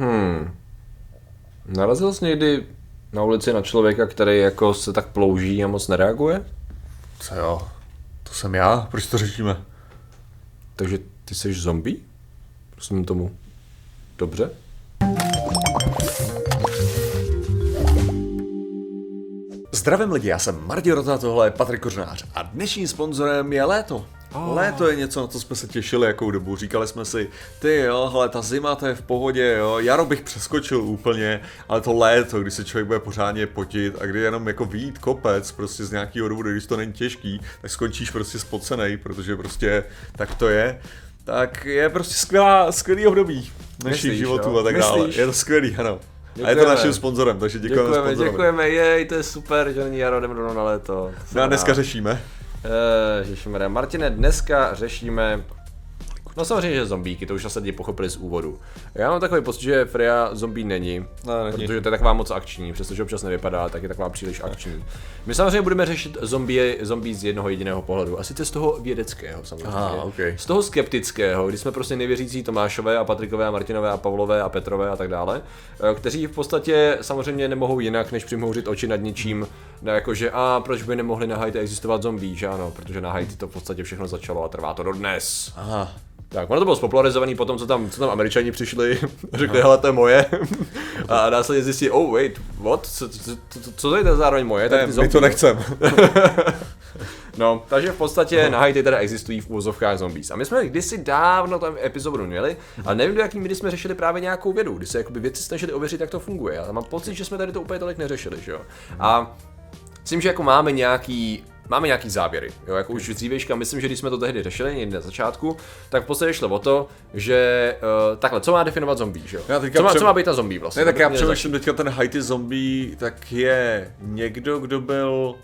Hmm. Narazil jsi někdy na ulici na člověka, který jako se tak plouží a moc nereaguje? Co jo? To jsem já, proč to řešíme? Takže ty jsi zombie? Prosím tomu. Dobře? Zdravím lidi, já jsem Martin Rota, tohle je Patrik Kořnář a dnešním sponzorem je léto. Oh. Léto je něco, na co jsme se těšili jakou dobu. Říkali jsme si, ty jo, hele, ta zima to je v pohodě, jo, jaro bych přeskočil úplně, ale to léto, kdy se člověk bude pořádně potit a kdy jenom jako výjít kopec prostě z nějakého důvodu, když to není těžký, tak skončíš prostě spocený, protože prostě tak to je tak je prostě skvělá, skvělý období našich životů a tak dále. Je to skvělý, ano. Děkujeme. A je to naším sponzorem, takže děkujeme Děkujeme, sponzorovi. děkujeme, jej, to je super, že není jaro, jdeme rovnou na léto. No a dneska řešíme. Uh, řešíme, Martine, dneska řešíme No samozřejmě, že zombíky, to už asi lidi pochopili z úvodu. Já mám takový pocit, že Freya zombie není, No, není. protože to je taková moc akční, přestože občas nevypadá, tak je taková příliš akční. My samozřejmě budeme řešit zombie, zombie z jednoho jediného pohledu, a sice z toho vědeckého samozřejmě. Aha, ok. Z toho skeptického, kdy jsme prostě nevěřící Tomášové a Patrikové a Martinové a Pavlové a Petrové a tak dále, eh, kteří v podstatě samozřejmě nemohou jinak, než přimhouřit oči nad něčím, ne, jako že a proč by nemohli na Haiti existovat zombie, že ano, protože na Haiti to v podstatě všechno začalo a trvá to dodnes. Aha. Tak, ono to bylo spopularizovaný potom, co tam, co tam američani přišli, řekli, hele, to je moje. A následně zjistili, oh wait, what? Co, co, co, co to je zároveň moje? Tak Ne, ty my to nechcem. No, takže v podstatě na Haiti teda existují v úvozovkách zombies. A my jsme kdysi dávno tam epizodu měli, ale nevím, do jaký míry jsme řešili právě nějakou vědu, kdy se jakoby věci snažili ověřit, jak to funguje. Já mám pocit, že jsme tady to úplně tolik neřešili, že jo. A myslím, že jako máme nějaký Máme nějaký závěry, jo, jako už dřívějška, myslím, že když jsme to tehdy řešili někdy na začátku, tak v podstatě šlo o to, že uh, takhle, co má definovat zombie, že jo? Já Co má, přem- co má být ta zombie vlastně? Ne, tak já přemýšlím teďka ten Haiti zombie, tak je někdo, kdo byl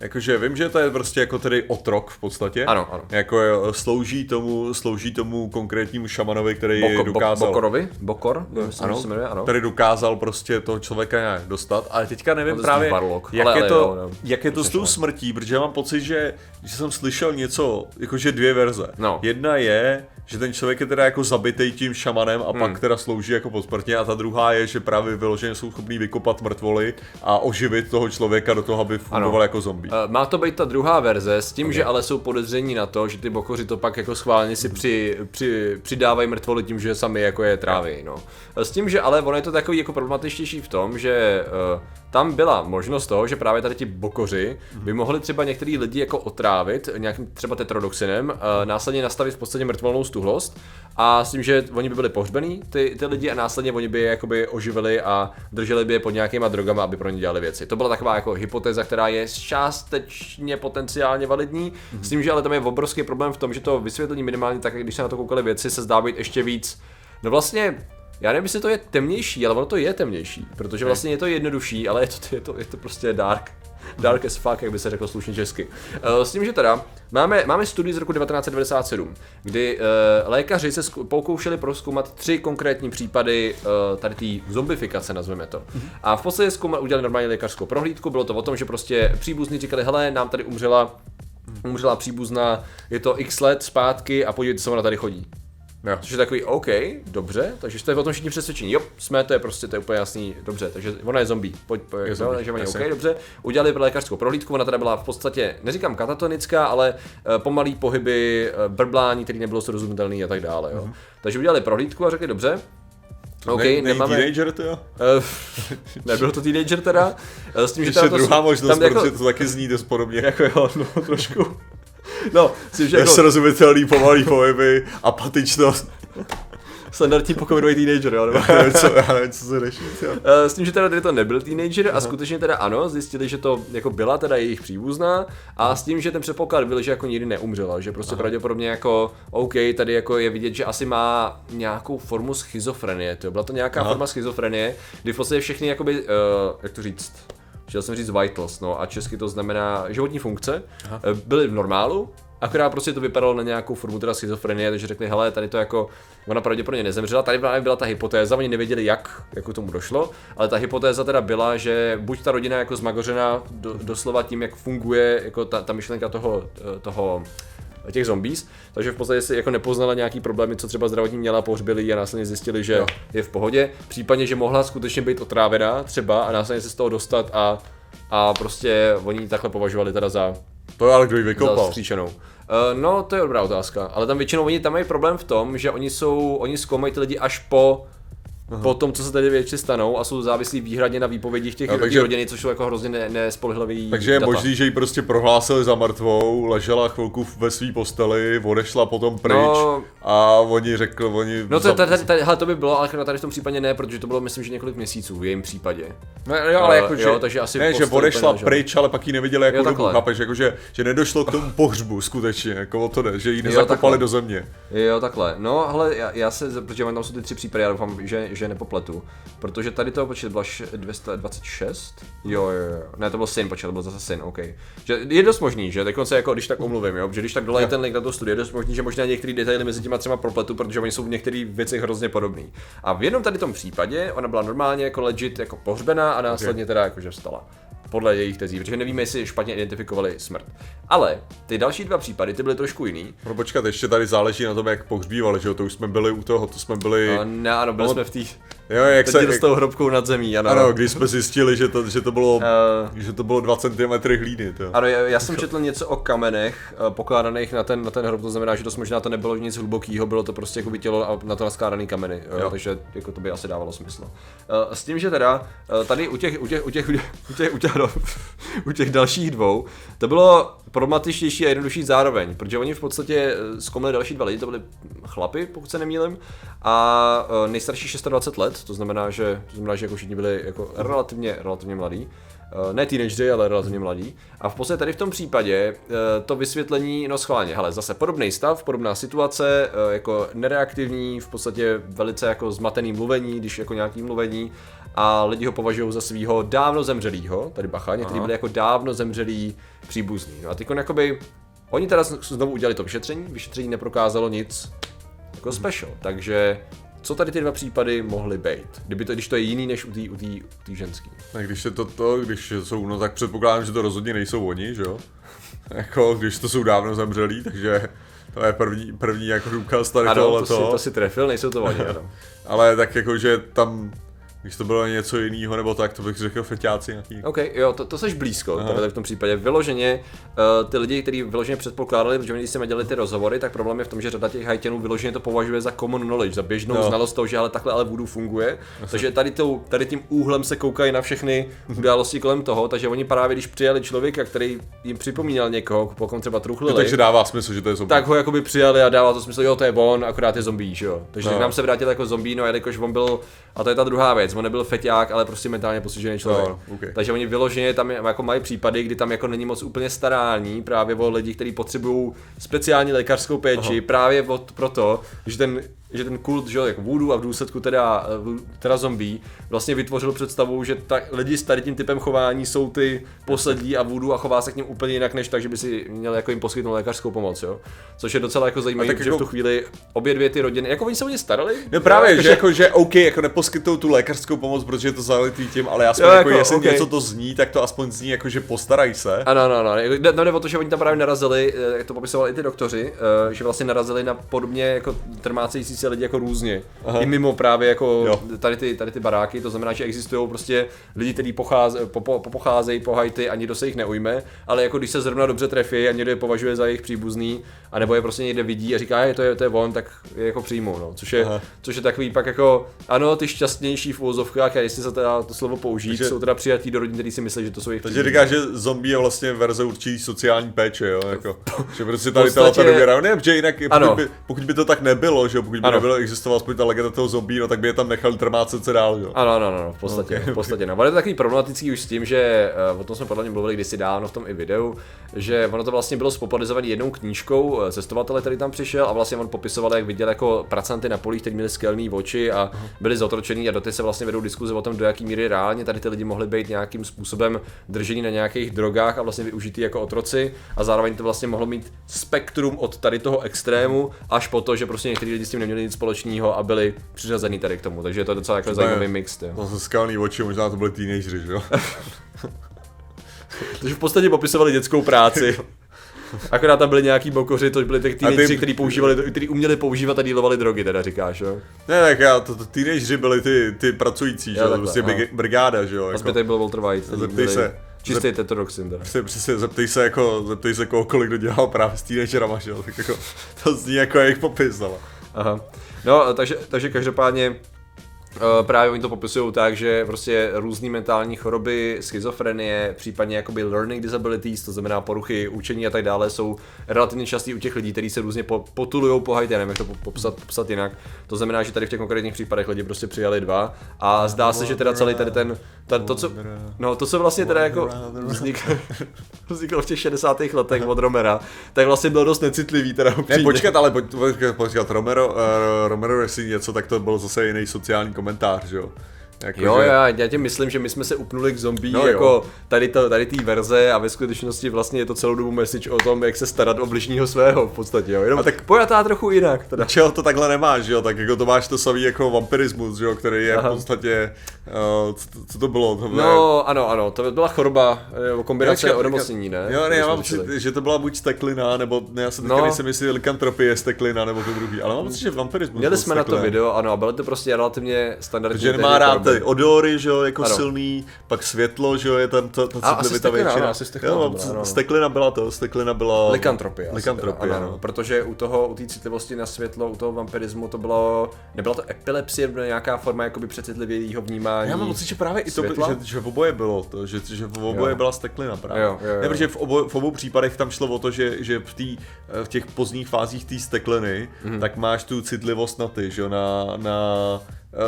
Jakože vím, že to je prostě jako tedy otrok v podstatě. Ano, ano. Jako je, slouží tomu, slouží tomu konkrétnímu šamanovi, který Boko, dokázal. bo, Bokorovi? Bokor? Myslím, ano, se jmenuje, ano. Který dokázal prostě toho člověka nějak dostat, ale teďka nevím No, právě, Steve Barlock, jak, ale- je ale to, jo, no. jak je to s tou smrtí, protože mám pocit, že, že jsem slyšel něco, jakože dvě verze. No. Jedna je, že ten člověk je teda jako zabitej tím šamanem a Hmm. pak teda slouží jako posmrtně a ta druhá je, že právě vyloženě jsou schopní vykopat mrtvoly a oživit toho člověka do toho, aby fungoval Ano. jako zombie. Eh, Má to být ta druhá verze, s tím, okay. že ale jsou podezření na to, že ty bokoři to pak jako schválně si při, při, přidávají mrtvoly tím, že sami jako je tráví, no. Eh, S tím, že ale ono je to takový jako problematičtější v tom, že uh, tam byla možnost toho, že právě tady ti bokoři by mohli třeba některý lidi jako otrávit nějakým třeba tetrodoxinem, uh, následně nastavit v podstatě mrtvolnou stuhlost a s tím, že oni by byli pohřbený, ty, ty lidi, a následně oni by je jakoby oživili a drželi by je pod nějakýma drogama, aby pro ně dělali věci. To byla taková jako hypotéza, která je částečně potenciálně validní, mm-hmm. s tím, že ale tam je obrovský problém v tom, že to vysvětlení minimálně tak, když se na to koukali věci, se zdá být ještě víc. No vlastně, já nevím, jestli to je temnější, ale ono to je temnější, protože vlastně je to jednodušší, ale je to, je to, je to prostě dark. Dark as fuck, jak by se řeklo slušně česky. Eh, S tím, že teda máme, máme studii z roku 1997, kdy uh, lékaři se pokoušeli proskoumat tři konkrétní případy uh, tady té zombifikace, nazveme to. A v podstatě zkouma, udělali normální lékařskou prohlídku, bylo to o tom, že prostě příbuzní říkali, hele, nám tady umřela umřela příbuzná, je to x let zpátky a podívejte se, ona tady chodí. Jo. Což je takový, OK, dobře, takže jste o tom všichni přesvědčení. Jo, jsme, to je prostě, to je úplně jasný, dobře, takže ona je zombie, pojď, pojď Je jo, zombie, takže oni, OK, dobře. Udělali lékařskou prohlídku, ona teda byla v podstatě, neříkám katatonická, ale uh, pomalý pohyby, uh, brblání, který nebylo srozumitelný a tak dále, jo. Takže udělali prohlídku a řekli, dobře, OK, Mhm. ne, nemáme... teenager, to jo? Uh, nebyl to teenager teda, eh, s tím, že Ještě teda to, druhá možnost, tam jako, protože to taky zní dost podobně. jako jo, no, trošku. No, že jako Nesrozumitelný pomalý pohyby, apatičnost. standardní pokominový teenager, jo, nebo? Já nevím, co, já nevím, co se řeší. Eh, S tím, že teda tady to nebyl teenager a skutečně teda ano, zjistili, že to jako byla teda jejich příbuzná a s tím, že ten předpoklad byl, že jako nikdy neumřela, že prostě pravděpodobně jako OK, tady jako je vidět, že asi má nějakou formu schizofrenie, to byla to nějaká Aha. forma schizofrenie, kdy v podstatě všechny jakoby, uh, jak to říct, chtěl jsem říct vitals, no a česky to znamená životní funkce, Aha. eh, byly v normálu, Akorát prostě to vypadalo na nějakou formu teda schizofrenie, takže řekli, hele, tady to jako, ona pravděpodobně nezemřela, tady právě byla ta hypotéza, oni nevěděli jak, jako tomu došlo, ale ta hypotéza teda byla, že buď ta rodina jako zmagořena do, doslova tím, jak funguje jako ta, ta myšlenka toho, eh, toho těch zombies, takže v podstatě si jako nepoznala nějaký problémy, co třeba zdravotní měla, pohřbili ji a následně zjistili, že Jo. je v pohodě. Případně, že mohla skutečně být otrávená třeba a následně se z toho dostat a, a prostě oni ji takhle považovali teda za To je ale kdo ji vykopal. Uh, no, to je dobrá otázka, ale tam většinou oni tam mají problém v tom, že oni jsou, oni zkoumají ty lidi až po po tom, co se tady věci stanou a jsou závislí výhradně na výpovědích těch No, takže- rodiny, což jsou jako hrozně ne, nespolehlivý Takže je data. možný, že ji prostě prohlásili za mrtvou, ležela chvilku ve své posteli, odešla potom pryč No. a oni řekl, oni... No to, tady, tady, tady, hele, to by bylo, ale tady v tom případě ne, protože to bylo myslím, že několik měsíců v jejím případě. No, jo, ale Eh, jako, že, jo, takže asi ne, že odešla úplně, že? pryč, ale pak ji neviděli jako Jo, dobu, chápeš, jako, že, že nedošlo k tomu pohřbu skutečně, jako o to jde, že ji nezakopali do země. Jo, takhle. No, ale já, já se, protože mám tam jsou ty tři případy, já doufám, že, že nepopletu. Protože tady to počet byla š- 226? Jo, jo, jo. Ne, to byl syn, počet, to byl zase syn, OK. Že je dost možný, že dokonce jako když tak omluvím, jo, že když tak dolají ten link na to studio, je dost možný, že možná některé detaily mezi těma třema propletu, protože oni jsou v některých věcech hrozně podobný. A v jednom tady tom případě ona byla normálně jako legit jako pohřbená a následně teda jakože vstala. Podle jejich tezí, protože nevíme, jestli špatně identifikovali smrt. Ale ty další dva případy, ty byly trošku jiný. No počkat, ještě tady záleží na tom, jak pohřbívali, že jo, to už jsme byli u toho, to jsme byli... No, ne, ano, byli No, jsme v té jo, jak Teď se... s tou hrobkou nad zemí, ano. Ano, když jsme zjistili, že to, že to bylo, Eh, že to bylo 2 cm hlíny, to. ano, já, já jsem četl něco o kamenech eh, pokládaných na ten, na ten hrob, to znamená, že to možná to nebylo nic hlubokého, bylo to prostě jako tělo a na to naskládaný kameny, jo, Jo. takže jako to by asi dávalo smysl. Eh, S tím, že teda tady u těch, u těch, u těch, u těch, u těch, u těch, u těch dalších dvou, to bylo problematičtější a jednodušší zároveň, protože oni v podstatě eh, zkoumali další dva lidi, to byli chlapy, pokud se nemýlim, a eh, nejstarší 26 let, to znamená, že, to znamená, že jako všichni byli jako relativně, relativně mladí. Eh, ne teenageři, ale relativně mladí. A v podstatě tady v tom případě eh, to vysvětlení, no schválně, hele, zase podobný stav, podobná situace, eh, jako nereaktivní, v podstatě velice jako zmatený mluvení, když jako nějaký mluvení a lidi ho považují za svého dávno zemřelýho, tady bacha, někteří byli jako dávno zemřelý příbuzný. No a teď jakoby, oni teda znovu udělali to vyšetření, vyšetření neprokázalo nic jako special, takže co tady ty dva případy mohly být, kdyby to, když to je jiný než u té u tý, u tý ženský. A když je to to, když jsou, no tak předpokládám, že to rozhodně nejsou oni, že jo? jako, když to jsou dávno zemřelí, takže to je první, první jako důkaz tady Ano, tohle to si, to si trefil, nejsou to oni, ano. Ale tak jako, že tam, když to bylo něco jiného nebo tak, to bych řekl feťáci nějaký. OK, jo, to, to seš blízko, Aha. tady v tom případě. Vyloženě, uh, ty lidi, kteří vyloženě předpokládali, protože my když jsme dělali ty rozhovory, tak problém je v tom, že řada těch hajtěnů vyloženě to považuje za common knowledge, za běžnou Jo. znalost toho, že ale takhle ale voodoo funguje. Takže tady, tou, tady tím úhlem se koukají na všechny události kolem toho, takže oni právě když přijali člověka, který jim připomínal někoho, pokud třeba truchlili, No, takže dává smysl, že to je zombie. tak ho jakoby přijali a dává to smysl, jo, to je on, akorát je zombie, že jo. Takže No. no. nám se vrátil jako zombie, no a jelikož on byl, a to je ta druhá věc, on nebyl feťák, ale prostě mentálně postižený člověk. No, ok. Takže oni vyloženě tam jako mají případy, kdy tam jako není moc úplně starání, právě o lidi, kteří potřebují speciální lékařskou péči, Aha. právě od, proto, že ten že ten kult, že jako voodoo a v důsledku teda, eh, teda zombie, vlastně vytvořil představu, že ta, lidi s tady tím typem chování jsou ty poslední a voodoo a chová se k ním úplně jinak, než tak, že by si měl jako jim poskytnout lékařskou pomoc, jo. Což je docela jako zajímavé, protože jako- v tu chvíli obě dvě ty rodiny, jako oni se o ně starali. No právě, že jako, že OK, jako neposkytou tu lékařskou pomoc, protože je to zalitý tím, ale aspoň Jo, jako, jako, jestli ok. něco to zní, tak to aspoň zní jako, že postarají se. Ano, ano, ano. Jde, no, jde o to, že oni tam právě narazili, eh, jak to popisovali i ty doktoři, eh, že vlastně narazili na podobně jako trmácející se lidi jako různě. Aha. I mimo právě jako Jo. tady ty, tady ty baráky, to znamená, že existují prostě lidi, kteří pocháze, po, po, pocházejí po Haiti a nikdo se jich neujme, ale jako když se zrovna dobře trefí a někdo je považuje za jejich příbuzný, anebo je prostě někde vidí a říká, je to je, to je on, tak je jako přijmou, no. Což je, Aha. což je takový pak jako, ano, ty šťastnější v úvozovkách, a jestli se teda to slovo použít, Takže- jsou teda přijatý do rodin, který si myslí, že to jsou jejich Takže říká, že zombie je vlastně verze určitý sociální péče, jo, jako, že prostě tady ta podstatě- ta důvěra, ne, že jinak, Ano. pokud by, pokud by, to tak nebylo, že pokud by Ano. nebylo existovala aspoň ta legenda toho zombie, no tak by je tam nechali trmácet se dál, jo. Ano, ano, ano, v podstatě, Ok, okay, v podstatě. No. Ono je to takový problematický už s tím, že uh, o tom jsme podle mě mluvili kdysi dávno v tom i videu, že ono to vlastně bylo spopularizované jednou knížkou eh, cestovatele, který tam přišel a vlastně on popisoval, jak viděl jako pracanty na polích, kteří měli skelný oči a byli zotročený a doteď se vlastně vedou diskuze o tom, do jaký míry reálně tady ty lidi mohli být nějakým způsobem držení na nějakých drogách a vlastně využitý jako otroci a zároveň to vlastně mohlo mít spektrum od tady toho extrému až po to, že prostě někteří lidi s tím neměli nic společného a byli přiřazený tady k tomu, takže je to docela jako zajímavý mix. jo. To jsou skalný oči, možná to byly teenageři, že jo. Takže v podstatě popisovali dětskou práci. Akorát tam byli nějaký bokoři, to byli ty ty- teenageři, kteří používali, kteří uměli používat a dílovali drogy, teda říkáš, jo? Ne, tak já, to, to teenageři byli ty, ty pracující, že jo, takhle, prostě brig- brigáda, že jo. A Jako. zbytek byl Walter White. který Zeptej se. Čistý tetrodoxin, teda. Přesně, přesně, zeptej se jako, zeptej se kohokoliv, kdo dělal právě s teenagerama, že jo, tak jako, to zní jako jejich popis, ale. Aha. No, takže, takže každopádně právě oni to popisují tak, že prostě různé mentální choroby, schizofrenie, případně jakoby learning disabilities, to znamená poruchy učení a tak dále, jsou relativně častý u těch lidí, kteří se různě po, potulují po hajtě, nevím, jak to po- popsat, popsat jinak. To znamená, že tady v těch konkrétních případech lidi prostě přijali dva a zdá se, že teda celý tady ten, ten to, co, no, to, co vlastně teda jako vzniklo, vzniklo v těch 60. letech od Romera, tak vlastně bylo dost necitlivý teda Ne, upřímně. počkat, ale počkat, počkat, Romero, uh, Romero jestli něco, tak to byl zase jiný sociální komentář, že jo. Jako, Jo, že, já, já tě myslím, že my jsme se upnuli k zombie No no, jo. jako tady to, tady té verze a ve skutečnosti vlastně je to celou dobu message o tom, jak se starat o bližního svého v podstatě, jo. Jenom A tak pojatá trochu jinak teda. Čeho to takhle nemáš, že jo, tak jako to máš to samý jako vampirismus, že jo, který je Aha. v podstatě, uh, co, to- co to bylo? To bylo No, ano, ano, to byla choroba, nebo kombinace Počkat, onemocnění, ne? Jo, ne, já mám pocit, že to byla buď steklina, nebo ne, já se teďka No. nejsem jestli likantropie je steklina, nebo to druhý, ale mám pocit, že vampirismus Měli jsme na to video, ano, a bylo to prostě relativně standardní. Tehdy nemá rád ty odory, že jo, jako Ano. silný, pak světlo, že jo, je tam ta, ta citlivita většina. ano, asi steklina Jo, to byla, ano. steklina byla to, steklina byla... Likantropie. Likantropie, ano, no. ano, protože u toho, u té citlivosti na světlo, u toho vampirismu to bylo, nebyla to epilepsie, nebo nějaká forma jakoby přecitlivějího vnímání. Já mám pocit, že právě i to, by, světla? že, že v oboje bylo to, že, že v oboje Jo. byla steklina právě. Jo, jo, jo. Ne, protože v, obo, v obou případech tam šlo o to, že, že v, tý, v těch pozdních fázích té stekliny, Mhm. tak máš tu citlivost na ty, že jo, na, na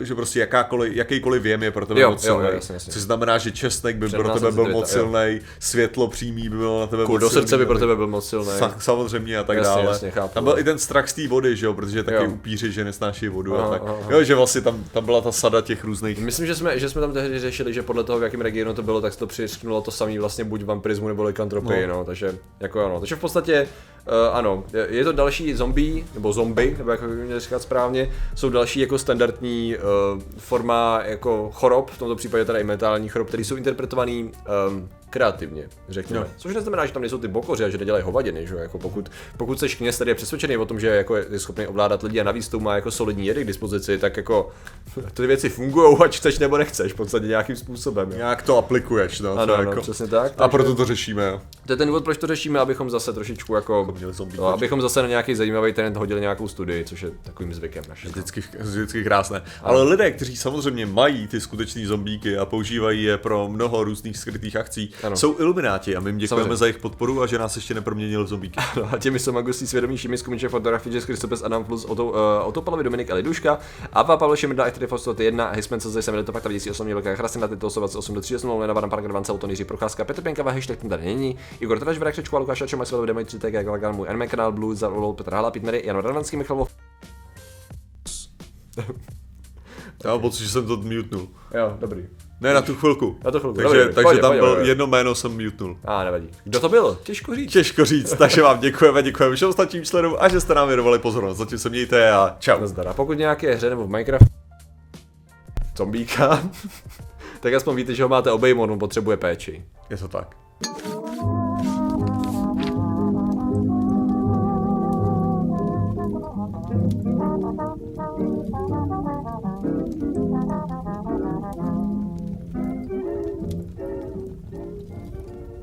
že prostě jakákoliv, jakýkoliv věm je pro tebe Jo, moc silný. Což znamená, že česnek by pro tebe byl moc silný, světlo přímý by bylo na tebe Kul moc do srdce by silný, pro tak- tebe byl moc silný. Sa, samozřejmě a tak Jasně, dále. jasně, chápu. tam byl i ten strach z té vody, že jo, protože taky Jo. upíři, že nesnáší vodu Aha, a tak. aha. Jo, že vlastně tam, tam byla ta sada těch různých Myslím, že jsme, že jsme tam tehdy řešili, že podle toho, v jakém regionu to bylo, tak to přišknulo to samý vlastně buď vampirismu nebo likantropii, no. no. takže jako ano. Takže v podstatě Uh, ano, je, je to další zombie, nebo zombie, nebo jak bych měl říkat správně, jsou další jako standardní uh, forma jako chorob, v tomto případě teda i mentální chorob, které jsou interpretovaný um, kreativně, řekněme. Jo. Což neznamená, že tam nejsou ty bokoři a že nedělají hovadiny, že? Jako pokud, pokud seš kněz, který je přesvědčený o tom, že jako je, schopný ovládat lidi a navíc tu má jako solidní jedy k dispozici, tak jako ty věci fungují, ať chceš nebo nechceš, v podstatě nějakým způsobem. Jo? nějak to aplikuješ, no. Ano, to ano, jako... přesně tak. A takže- proto to řešíme, jo. to je ten důvod, proč to řešíme, abychom zase trošičku jako, no, abychom zase na nějaký zajímavý trend hodili nějakou studii, což je takovým zvykem naším. Vždycky, vždycky krásné. Ale lidé, kteří samozřejmě mají ty skutečné zombíky a používají je pro mnoho různých skrytých akcí, Ano. jsou ilumináti a my jim děkujeme Samozřejmě. za jejich podporu a že nás ještě neproměnil v zombíky. No a těmi jsou magusí svědomí Šimi, Skumiče, fotografie, Jess Christopes, Adam Plus, Oto, uh, Otopalovi, Dominik Eliduška, Ava, Pavel Šimrda, Echty Fostot 1, Hisman, Cezej, Semil, to pak 28, Velká Chrastina, Tyto 8 do 30, Lena, Vadan, Park, Vance, Auton, Jiří Procházka, Petr Pěnka, hashtag ten tady není, Igor Trač, Vrek, Křečku, Lukáš, Čema, Svělo, Demoj, 3 TG, Galagan, můj anime kanál, Blue, Zavolol, Petr Hala, Pitmery, Jan Radvanský, Michal. Já mám pocit, že jsem to mutenul. Jo, dobrý. Ne, na tu chvilku. Na tu chvilku, Takže, dobrý, takže pojď, tam pojď, byl pojď. jedno jméno jsem mutenul. A nevadí. Kdo to byl? Těžko říct. Těžko říct, takže vám děkujeme, děkujeme všem ostatním členům a že jste nám věnovali pozornost. Zatím se mějte a čau. Nazdar. A pokud nějaké hře nebo v Minecraft zombíka, tak aspoň víte, že ho máte obejmout, on potřebuje péči. Je to tak.